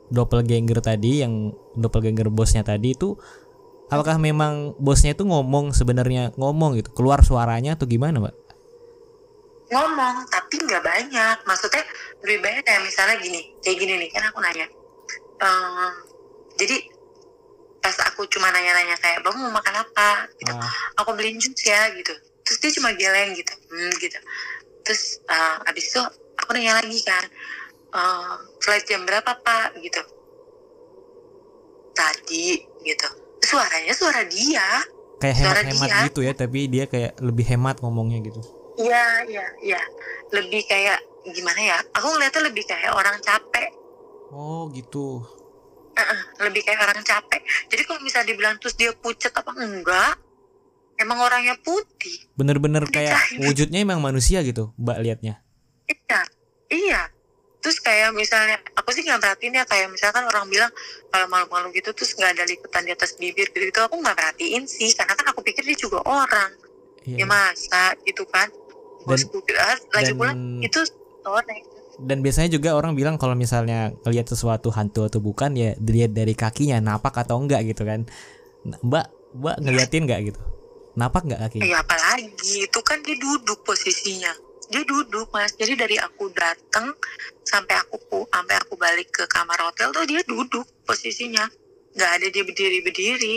doppelganger tadi yang doppelganger bosnya tadi itu apakah memang bosnya itu ngomong sebenarnya ngomong gitu? Keluar suaranya atau gimana mbak? Ngomong tapi nggak banyak. Maksudnya lebih banyak kayak misalnya gini kayak gini nih kan aku nanya. Ehm, jadi pas aku cuma nanya-nanya kayak bang mau makan apa? Gitu. Ah, aku beliin jus ya gitu. Terus dia cuma geleng gitu. Hmm, gitu. Terus eh, abis itu aku nanya lagi kan eh, flight jam berapa pak? Gitu. Tadi gitu. Suaranya suara dia. Kayak Suara hemat-hemat dia. gitu ya tapi dia kayak lebih hemat ngomongnya gitu. Iya iya iya. Lebih kayak gimana ya aku ngeliatnya lebih kayak orang capek. Oh gitu Heeh, lebih kayak orang capek jadi kalau misalnya dibilang terus dia pucet apa enggak emang orangnya putih bener-bener kayak Dicari. wujudnya emang manusia gitu mbak liatnya Iya, iya. Terus kayak misalnya, aku sih nggak perhatiin ya kayak misalkan orang bilang kalau malu-malu gitu terus nggak ada lipatan di atas bibir gitu, gitu aku nggak perhatiin sih karena kan aku pikir dia juga orang. Iya. Ya masa gitu kan? Bosku ah, lagi dan- pula itu orang. Dan biasanya juga orang bilang kalau misalnya ngelihat sesuatu hantu atau bukan ya dilihat dari kakinya napak atau enggak gitu kan Nah, mbak mbak ngeliatin nggak gitu napak nggak kakinya Ya apalagi itu kan dia duduk posisinya. Dia duduk mas. Jadi dari aku datang sampai aku sampai aku balik ke kamar hotel tuh dia duduk posisinya. Nggak ada dia berdiri berdiri.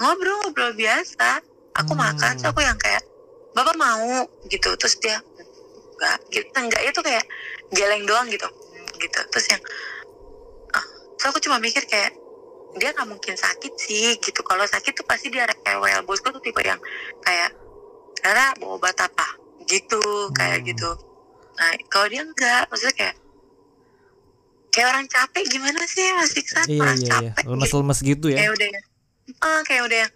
Ngobrol-ngobrol biasa. Aku Hmm. makan, terus aku yang kayak bapak mau gitu. Terus dia enggak gitu. Enggak itu kayak geleng doang gitu. Gitu. Terus yang ah, terus aku cuma mikir kayak dia nggak mungkin sakit sih gitu kalau sakit tuh pasti dia rewel bosku tuh tipe yang kayak Rara mau obat apa gitu kayak Hmm. gitu nah kalau dia enggak maksudnya kayak kayak orang capek gimana sih masih Iksan iya orang iya iya capek gitu. lemes-lemes gitu ya kayak udah ah kayak udah yang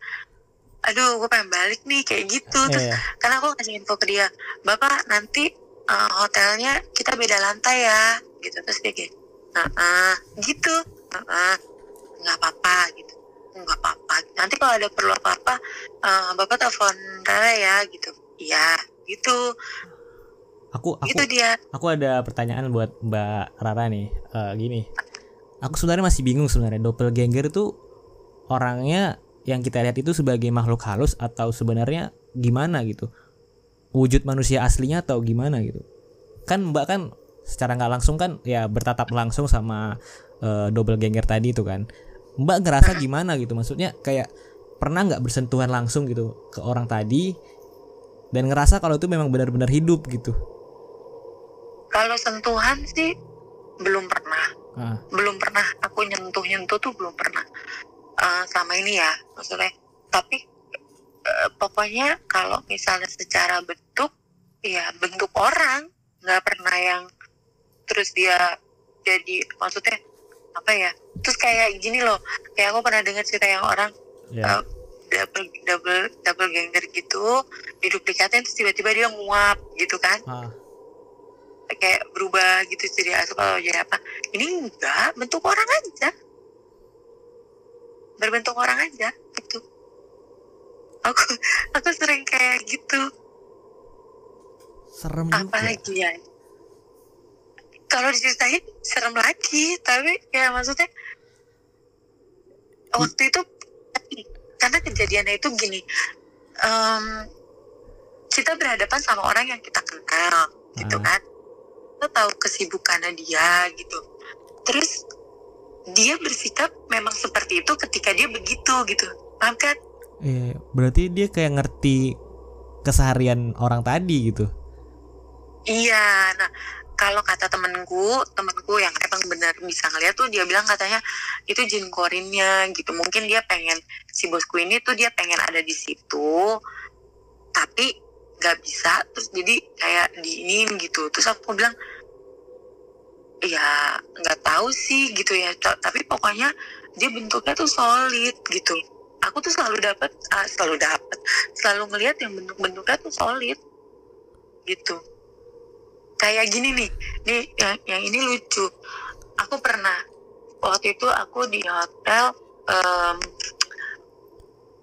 aduh gue pengen balik nih kayak gitu terus Iya. karena aku ngasih info ke dia bapak nanti eh, hotelnya kita beda lantai ya gitu. Terus dia kayak "Heeh." gitu. "Heeh." nggak apa-apa gitu. Nggak apa-apa. Nanti kalau ada perlu apa-apa eh, bapak telepon Rara ya gitu. Iya gitu. Aku aku gitu dia. aku ada pertanyaan buat mbak Rara nih. Eh, gini. Aku sebenarnya masih bingung sebenarnya doppelganger itu orangnya yang kita lihat itu sebagai makhluk halus atau sebenarnya gimana gitu wujud manusia aslinya atau gimana gitu. Kan mbak kan secara nggak langsung kan ya bertatap langsung sama eh, doppelganger tadi itu kan. Mbak ngerasa gimana gitu? Maksudnya kayak pernah nggak bersentuhan langsung gitu ke orang tadi dan ngerasa kalau itu memang benar-benar hidup gitu? Kalau sentuhan sih belum pernah. Ah, belum pernah aku nyentuh nyentuh tuh belum pernah. Eh, selama ini ya maksudnya. Tapi eh, pokoknya kalau misalnya secara bentuk ya bentuk orang nggak pernah yang terus dia jadi maksudnya apa ya terus kayak gini loh kayak aku pernah dengar cerita yang orang ya. eh, double double double ganger gitu diduplikatnya terus tiba-tiba dia nguap gitu kan. Ah. kayak berubah gitu jadi asap atau jadi apa. Ini enggak bentuk orang aja. Berbentuk orang aja gitu aku aku sering kayak gitu. Serem apalagi ya? Kalau diceritain serem lagi. Tapi ya maksudnya waktu itu karena kejadiannya itu gini em, kita berhadapan sama orang yang kita kenal gitu Ah. kan? Kita tahu kesibukannya dia gitu. Terus dia bersikap memang seperti itu ketika dia begitu gitu. Paham kan Iya, berarti dia kayak ngerti keseharian orang tadi gitu? Iya, nah kalau kata temenku temenku yang emang benar bisa ngeliat tuh dia bilang katanya itu jin korinnya gitu. Mungkin dia pengen si bosku ini tuh dia pengen ada di situ tapi nggak bisa. Terus jadi kayak diinin gitu. Terus aku bilang ya nggak tahu sih gitu ya. Tapi pokoknya dia bentuknya tuh solid gitu aku tuh selalu dapat ah, selalu dapat selalu ngelihat yang bentuk-bentuknya tuh solid gitu kayak gini nih nih yang, yang ini lucu aku pernah waktu itu aku di hotel em,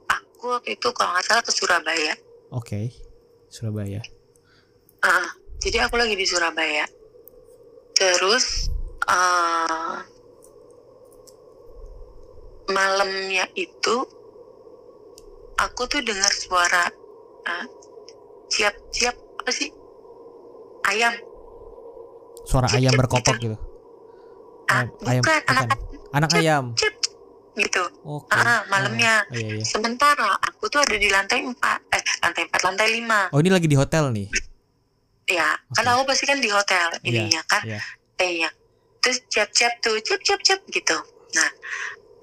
aku waktu itu kalau nggak salah ke Surabaya Oke. Surabaya. Ah, jadi aku lagi di Surabaya. Terus eh malamnya itu aku tuh dengar suara ah, siap siap apa sih ayam Suara Cip, ayam cip, berkokok gitu. gitu. ah, Ayam- ayam- bukan anak Anak ayam. cip gitu Oke. Ah, malamnya. Oh, iya, iya. sementara aku tuh ada di lantai empat eh lantai empat lantai lima Oh, ini lagi di hotel nih. ya kan Oke. aku pasti kan di hotel ininya kan Iya. Iya. Terus cap-cap tuh, cap-cap-cap gitu. Nah,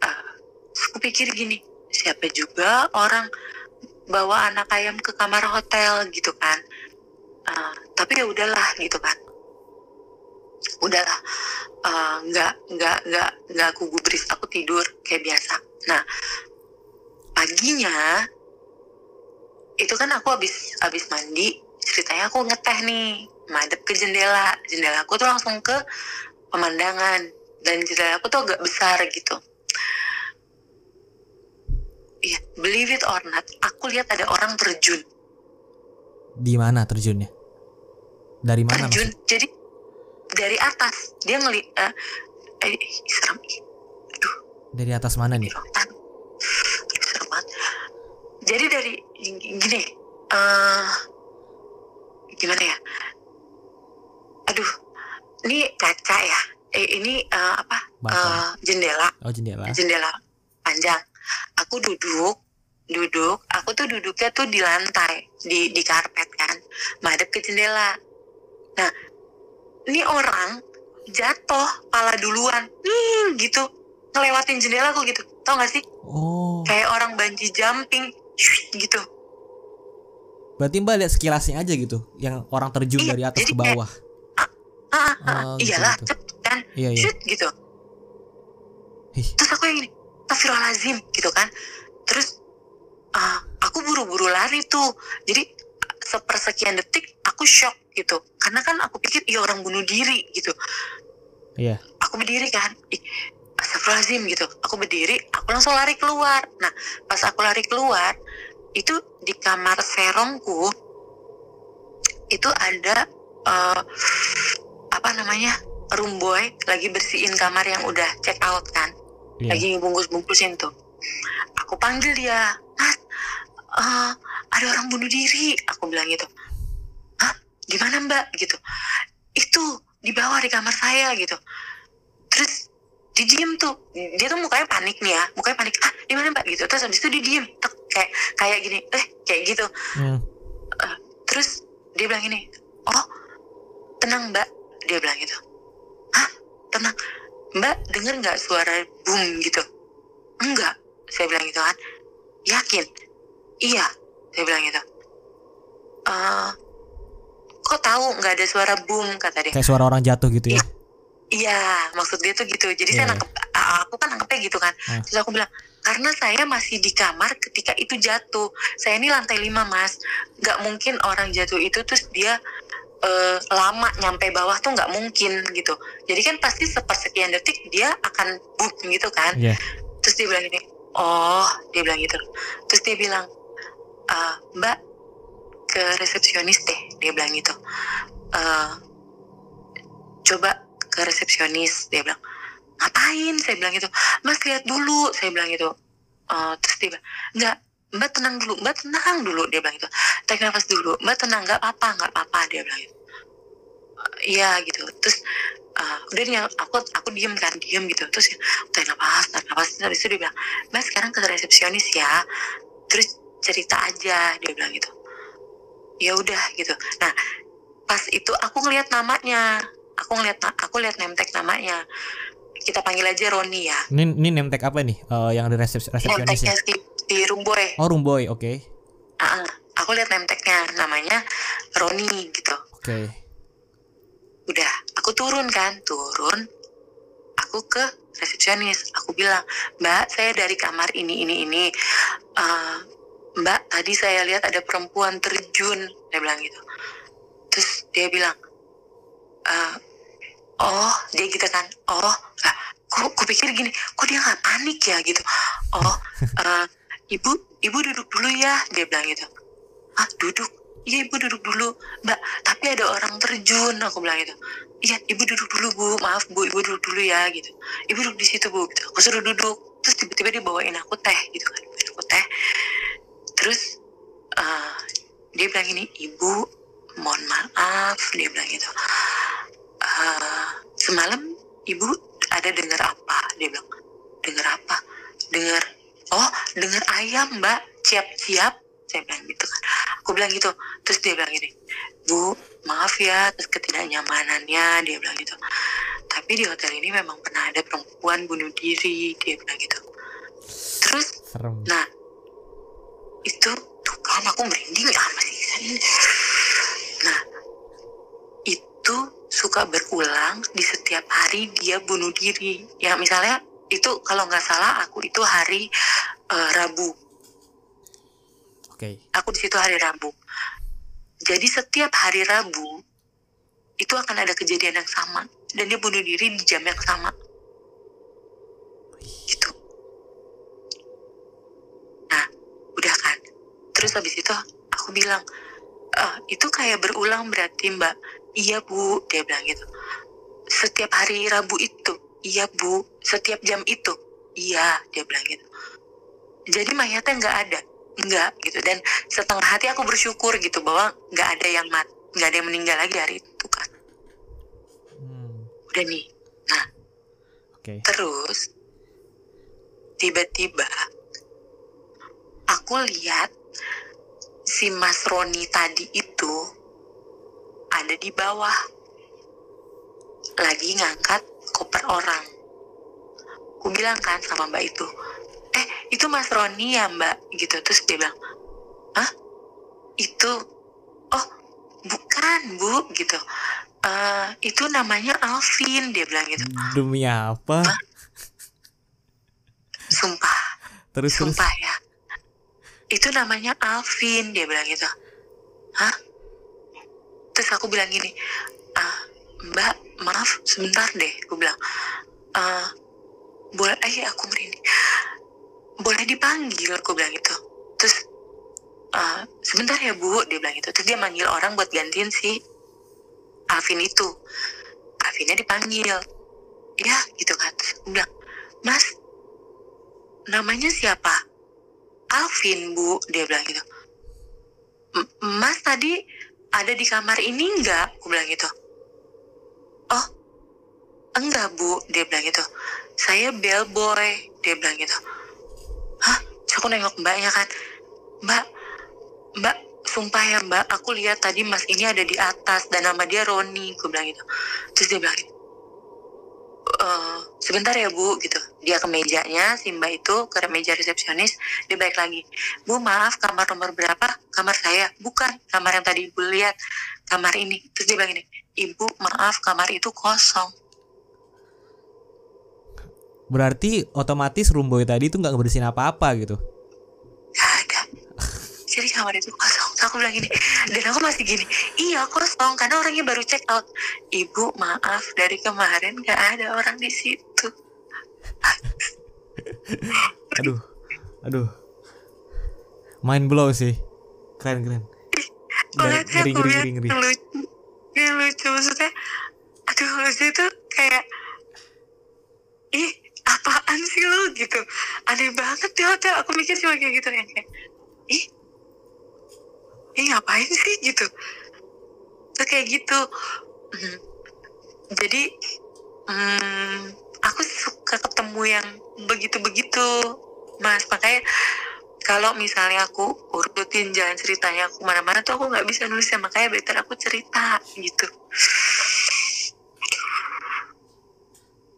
eh, aku pikir gini, siapa juga orang bawa anak ayam ke kamar hotel gitu kan. Eh, tapi ya udahlah gitu kan. Udahlah, Eh, nggak nggak nggak nggak aku gubris, aku tidur kayak biasa. Nah, paginya itu kan aku habis habis mandi, ceritanya aku ngeteh nih, madep ke jendela. Jendela aku tuh langsung ke pemandangan dan jendela aku tuh agak besar gitu. Iya, believe it or not, aku lihat ada orang terjun. Di mana terjunnya? Dari mana terjun. maksud? Jadi dari atas dia ngeli eh, eh serem. Aduh, Dari atas mana nih? serem banget. Jadi dari gini, eh gimana ya? Aduh, ini kaca ya. Eh ini eh, apa? Eh, jendela. Oh, jendela. jendela panjang. Aku duduk, duduk. Aku tuh duduknya tuh di lantai, di di karpet kan, madep ke jendela. Nah, ini orang jatuh pala duluan, hmm, gitu, ngelewatin jendela aku gitu. Tau gak sih? Oh, Kayak orang banji jumping, gitu. berarti Mbak lihat sekilasnya aja gitu, yang orang terjun Iya, dari atas ke bawah. Ah, ah, ah, Oh, gitu, iyalah, gitu. cepet kan, Iya, iya. shwit, gitu. Ih, terus aku yang gini Astagfirullahaladzim gitu kan. Terus ah, aku buru-buru lari tuh. Jadi sepersekian detik aku shock gitu. Karena kan aku pikir iya orang bunuh diri gitu. Iya. aku berdiri kan. Astagfirullahaladzim gitu. Aku berdiri aku langsung lari keluar. Nah pas aku lari keluar itu di kamar serongku itu ada eh, apa namanya room boy lagi bersihin kamar yang udah check out kan Iya. lagi bungkus-bungkusin tuh. Aku panggil dia, Mas, eh, ada orang bunuh diri. Aku bilang gitu. Hah? Gimana mbak? Gitu. Itu di bawah di kamar saya gitu. Terus dia diem tuh. Dia tuh mukanya panik nih ya. Mukanya panik. Ah, di mana mbak? Gitu. Terus habis itu dia diem. Tek, kayak kayak gini. Eh, kayak gitu. Hmm. Terus dia bilang gini, oh tenang mbak, dia bilang gitu. Hah tenang, mbak denger nggak suara boom gitu? Enggak, saya bilang gitu kan. Yakin? Iya, saya bilang gitu. Eh, kok tahu nggak ada suara boom kata dia. Kayak suara orang jatuh gitu ya. Iya, maksud dia tuh gitu. Jadi Iya, saya iya. nangkep, a- aku kan nangkepnya gitu kan. Hmm. Terus aku bilang, karena saya masih di kamar ketika itu jatuh. Saya ini lantai 5 mas. Nggak mungkin orang jatuh itu terus dia eh, lama nyampe bawah tuh nggak mungkin gitu. Jadi kan pasti sepersekian detik dia akan boom gitu kan. Iya. Terus dia bilang gini, oh dia bilang gitu. Terus dia bilang, "Ah, Mbak ke resepsionis deh, dia bilang gitu. "Eh, coba ke resepsionis, dia bilang. Ngapain? Saya bilang gitu. Mas lihat dulu, saya bilang gitu. Eh, terus dia bilang, enggak, Mbak tenang dulu, Mbak tenang dulu, dia bilang gitu. Tarik nafas dulu, Mbak tenang, nggak apa-apa, nggak apa-apa, dia bilang gitu. "Eh, Iya gitu. Terus eh, udah nih aku aku diem kan diem gitu. Terus tarik nafas tarik nafas. Terus habis itu dia bilang mbak sekarang ke resepsionis ya. Terus cerita aja dia bilang gitu. Ya udah gitu. Nah pas itu aku ngelihat namanya. Aku ngeliat aku lihat tag namanya kita panggil aja Roni ya Ini ini name tag apa nih? Eh, yang ada resep name resepsionisnya. tagnya si, si Rumboy Oh, Rumboy, oke. Ah, ah. aku lihat name tagnya namanya Roni gitu Oke. udah aku turun kan turun aku ke resepsionis aku bilang mbak saya dari kamar ini ini ini Eh, mbak tadi saya lihat ada perempuan terjun dia bilang gitu terus dia bilang "Eh, oh dia gitu kan. Oh kok aku pikir gini kok dia nggak panik ya gitu. Oh eh, ibu ibu duduk dulu ya dia bilang gitu. Ah duduk? Iya ibu duduk dulu. Mbak tapi ada orang terjun aku bilang gitu. Iya ibu duduk dulu bu. Maaf bu ibu duduk dulu ya gitu. Ibu duduk di situ bu gitu. aku suruh duduk. Terus tiba-tiba dia bawain aku teh gitu kan. Bawain aku teh. Terus eh, dia bilang gini ibu mohon maaf dia bilang gitu. "Eh, semalam ibu ada dengar apa? Dia bilang dengar apa? Dengar oh dengar ayam mbak. Siap-siap saya bilang gitu kan. Aku bilang gitu. Terus dia bilang gini bu maaf ya atas ketidaknyamanannya. Dia bilang gitu. Tapi di hotel ini memang pernah ada perempuan bunuh diri dia bilang gitu. Terus Serem. Nah, itu tuh kan aku merinding ya masih. Nah, itu suka berulang di setiap hari dia bunuh diri. Ya misalnya itu kalau nggak salah aku itu hari eh, Rabu. Oke. Aku di situ hari Rabu. Jadi setiap hari Rabu itu akan ada kejadian yang sama dan dia bunuh diri di jam yang sama. Gitu. Nah, udah kan. Terus habis itu aku bilang, "Eh, itu kayak berulang berarti Mbak. Iya Bu, dia bilang gitu. Setiap hari Rabu itu, iya Bu. Setiap jam itu, iya, dia bilang gitu. Jadi mayatnya nggak ada, nggak gitu. Dan setengah hati aku bersyukur gitu bahwa nggak ada yang mat, nggak ada yang meninggal lagi hari itu kan. Hmm, Udah nih. Nah, Oke. Terus tiba-tiba aku lihat si Mas Roni tadi itu ada di bawah lagi ngangkat koper orang. Aku bilang kan sama Mbak itu, eh itu Mas Roni ya Mbak gitu. Terus dia bilang, ah itu, oh bukan Bu gitu. "Eh, itu namanya Alvin dia bilang gitu. Demi apa? Sumpah, Terus terus. sumpah ya. Itu namanya Alvin, dia bilang gitu. Hah? Terus aku bilang gini, ah, Mbak, maaf, sebentar deh. Aku bilang, "Eh, boleh, eh aku merinding. Boleh dipanggil, aku bilang gitu. Terus, "Eh, sebentar ya Bu, dia bilang gitu. Terus dia manggil orang buat gantiin si Alvin itu. Alvinnya dipanggil. Ya, gitu kan. Terus aku bilang, Mas, namanya siapa? Alvin bu, dia bilang gitu. "M- Mas tadi ada di kamar ini enggak? Aku bilang gitu. Oh, enggak bu, dia bilang gitu. Saya bellboy, dia bilang gitu. Hah? Terus aku nengok mbaknya kan. Mbak, mbak, sumpah ya mbak, aku lihat tadi mas ini ada di atas dan nama dia Roni, aku bilang gitu. Terus dia bilang gitu, "Eh, sebentar ya bu gitu. Dia ke mejanya si mbak itu ke meja resepsionis dia balik lagi. Bu maaf kamar nomor berapa? Kamar saya. Bukan kamar yang tadi ibu lihat. Kamar ini. Terus dia bilang ini ibu maaf kamar itu kosong. Berarti otomatis Rumboy tadi itu nggak ngebersihin apa-apa gitu. gak ada jadi kamar itu kosong aku bilang gini dan aku masih gini iya kosong karena orangnya baru check out ibu maaf dari kemarin gak ada orang di situ Aduh. Aduh. Mind blow sih. Keren keren. Oleh Ngeri ngeri ngeri ngeri. lucu lucu maksudnya Aduh lucu itu kayak Ih apaan sih lu gitu Aneh banget di hotel Aku mikir cuma kayak gitu yang kayak Ih Ih ngapain sih? gitu. Terus kayak gitu. Hmm. Jadi hmm, Aku suka ketemu yang begitu-begitu Mas. Makanya kalau misalnya aku urutin jalan ceritanya aku mana-mana tuh aku nggak bisa nulisnya. Makanya better aku cerita gitu.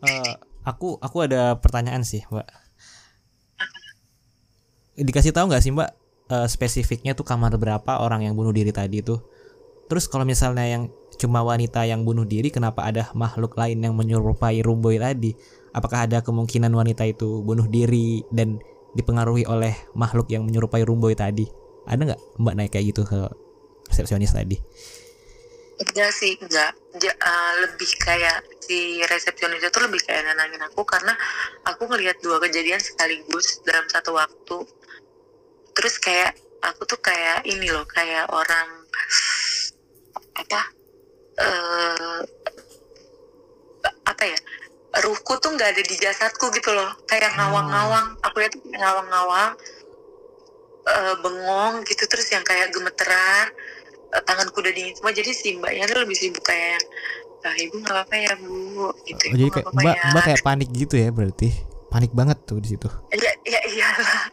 Eh, aku aku ada pertanyaan sih, Mbak. Dikasih tahu nggak sih, Mbak, eh, spesifiknya tuh kamar berapa orang yang bunuh diri tadi tuh? Terus kalau misalnya yang cuma wanita yang bunuh diri, kenapa ada makhluk lain yang menyerupai Rumboy tadi? Apakah ada kemungkinan wanita itu bunuh diri dan dipengaruhi oleh makhluk yang menyerupai Rumboy tadi? Ada nggak Mbak naik kayak gitu ke resepsionis tadi? enggak sih enggak Ja- eh, lebih kayak si resepsionis itu lebih kayak nenangin aku karena aku ngelihat dua kejadian sekaligus dalam satu waktu terus kayak aku tuh kayak ini loh kayak orang apa eh apa ya ruhku tuh nggak ada di jasadku gitu loh. Kayak ngawang-ngawang aku ya tuh ngawang-ngawang eh, bengong gitu terus yang kayak gemeteran eh, tanganku udah dingin semua. Jadi si mbaknya tuh lebih sibuk kayak ah, ibu nggak apa-apa ya bu gitu. Oh, jadi kayak Mbak ya. Mbak kayak panik gitu ya berarti. Panik banget tuh di situ. ya ya iyalah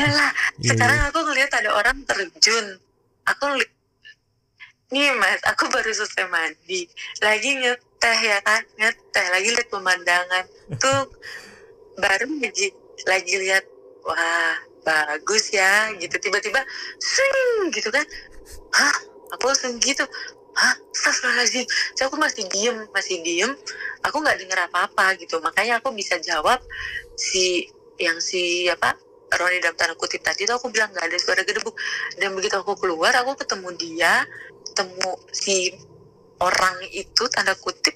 iyalah Iya, sekarang aku ngeliat ada orang terjun. Aku ngeli- nih mas aku baru selesai mandi. Lagi ngeteh ya kan? Ngeteh lagi lihat pemandangan. Tuh baru lagi lagi lihat wah bagus ya gitu. Tiba-tiba swing gitu kan. Hah? Aku langsung gitu? Hah? Astagfirullahaladzim. So, aku masih diem masih diem. Aku nggak denger apa-apa gitu. Makanya aku bisa jawab si yang si apa Roni dalam tanda kutip tadi tuh aku bilang nggak ada suara gedebuk. Dan begitu aku keluar aku ketemu dia ketemu si orang itu tanda kutip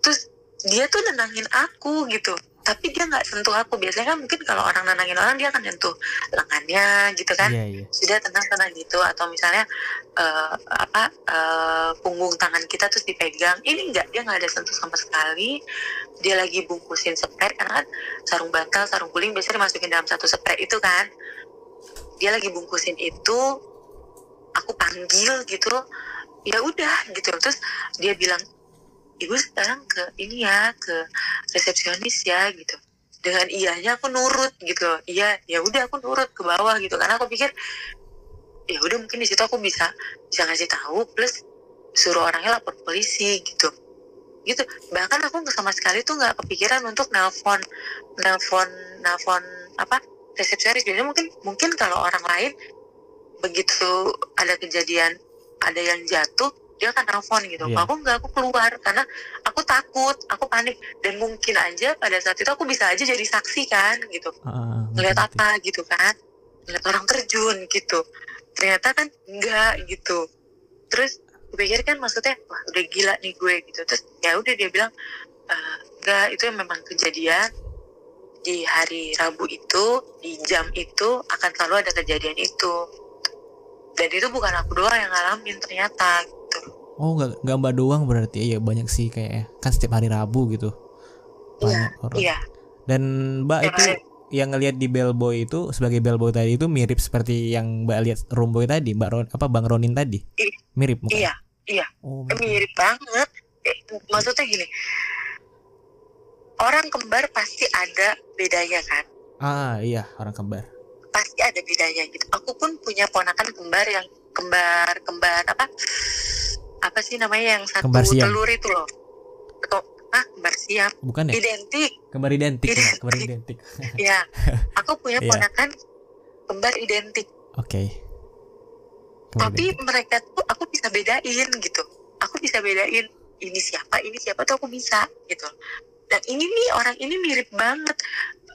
terus dia tuh nenangin aku gitu tapi dia nggak sentuh aku. Biasanya kan mungkin kalau orang nenangin orang dia akan nyentuh lengannya gitu kan. Iya, iya. sudah tenang-tenang gitu. Atau misalnya eh, apa eh, punggung tangan kita terus dipegang. Ini enggak dia nggak ada sentuh sama sekali. Dia lagi bungkusin spray karena kan sarung bantal sarung guling biasanya dimasukin dalam satu spray itu kan. Dia lagi bungkusin itu aku panggil gitu ya udah gitu. Terus dia bilang ibu sekarang ke ini ya ke resepsionis ya gitu. Dengan iyanya aku nurut gitu. Iya ya udah aku nurut ke bawah gitu. Karena aku pikir ya udah mungkin di situ aku bisa bisa ngasih tahu plus suruh orangnya lapor polisi gitu. Gitu. Bahkan aku sama sekali tuh nggak kepikiran untuk nelpon nelpon nelpon apa resepsionis. Biasanya mungkin mungkin kalau orang lain begitu ada kejadian ada yang jatuh dia akan nelpon gitu. Iya. aku nggak aku keluar karena aku takut aku panik. Dan mungkin aja pada saat itu aku bisa aja jadi saksi kan gitu. Ah, ngeliat apa gitu kan. Ngeliat orang terjun gitu. Ternyata kan enggak gitu. Terus gue pikir kan maksudnya wah udah gila nih gue gitu. Terus ya udah dia bilang "Eh, enggak itu memang kejadian di hari Rabu itu di jam itu akan selalu ada kejadian itu. Dan itu bukan aku doang yang ngalamin ternyata gitu Oh nggak nggak mbak doang berarti iya banyak sih kayak kan setiap hari Rabu gitu. Banyak orang. iya. Dan mbak itu yang ngelihat di bellboy itu sebagai bellboy tadi itu mirip seperti yang mbak lihat rumboy tadi mbak Ron, apa bang Ronin tadi? I- mirip mukanya? iya iya. Oh, Eh, mirip. banget. Eh, maksudnya gini orang kembar pasti ada bedanya kan? Ah iya orang kembar. pasti ada bedanya gitu. Aku pun punya ponakan kembar yang kembar kembar apa apa sih namanya yang satu Kembar siam. telur itu loh atau ah kembar siam Bukan ya? identik Kembar identik ya, Identik. kembar identik. ya aku punya Iya. ponakan kembar identik Oke. Kembar tapi identik. mereka tuh aku bisa bedain gitu aku bisa bedain ini siapa ini siapa tuh aku bisa gitu dan ini nih orang ini mirip banget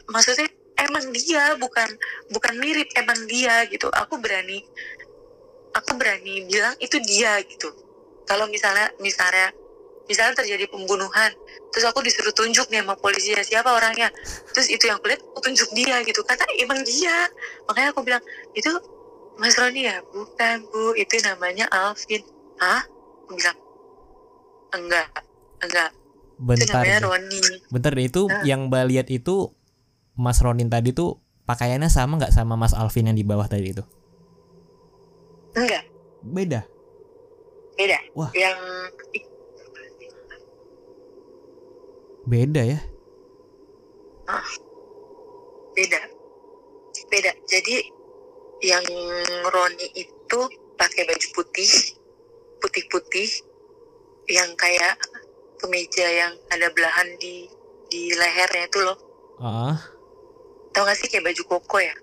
maksudnya emang dia bukan bukan mirip emang dia gitu aku berani aku berani bilang itu dia gitu. Kalau misalnya misalnya misalnya terjadi pembunuhan terus aku disuruh tunjuk nih sama polisi ya siapa orangnya? Terus itu yang kulihat aku tunjuk dia gitu. Karena emang dia. Makanya aku bilang itu Mas Roni ya? Bukan bu. Itu namanya Alvin. Hah? Aku bilang enggak enggak. Itu Bentar. namanya deh. Roni. Bentar deh itu Nah. yang mbak lihat itu Mas Ronin tadi tuh pakaiannya sama nggak sama Mas Alvin yang di bawah tadi itu? Enggak. Beda. beda. Wah. yang Beda ya. beda. Beda. Jadi yang Roni itu pakai baju putih putih-putih yang kayak kemeja yang ada belahan di di lehernya itu loh. Ah, tau gak sih kayak baju koko ya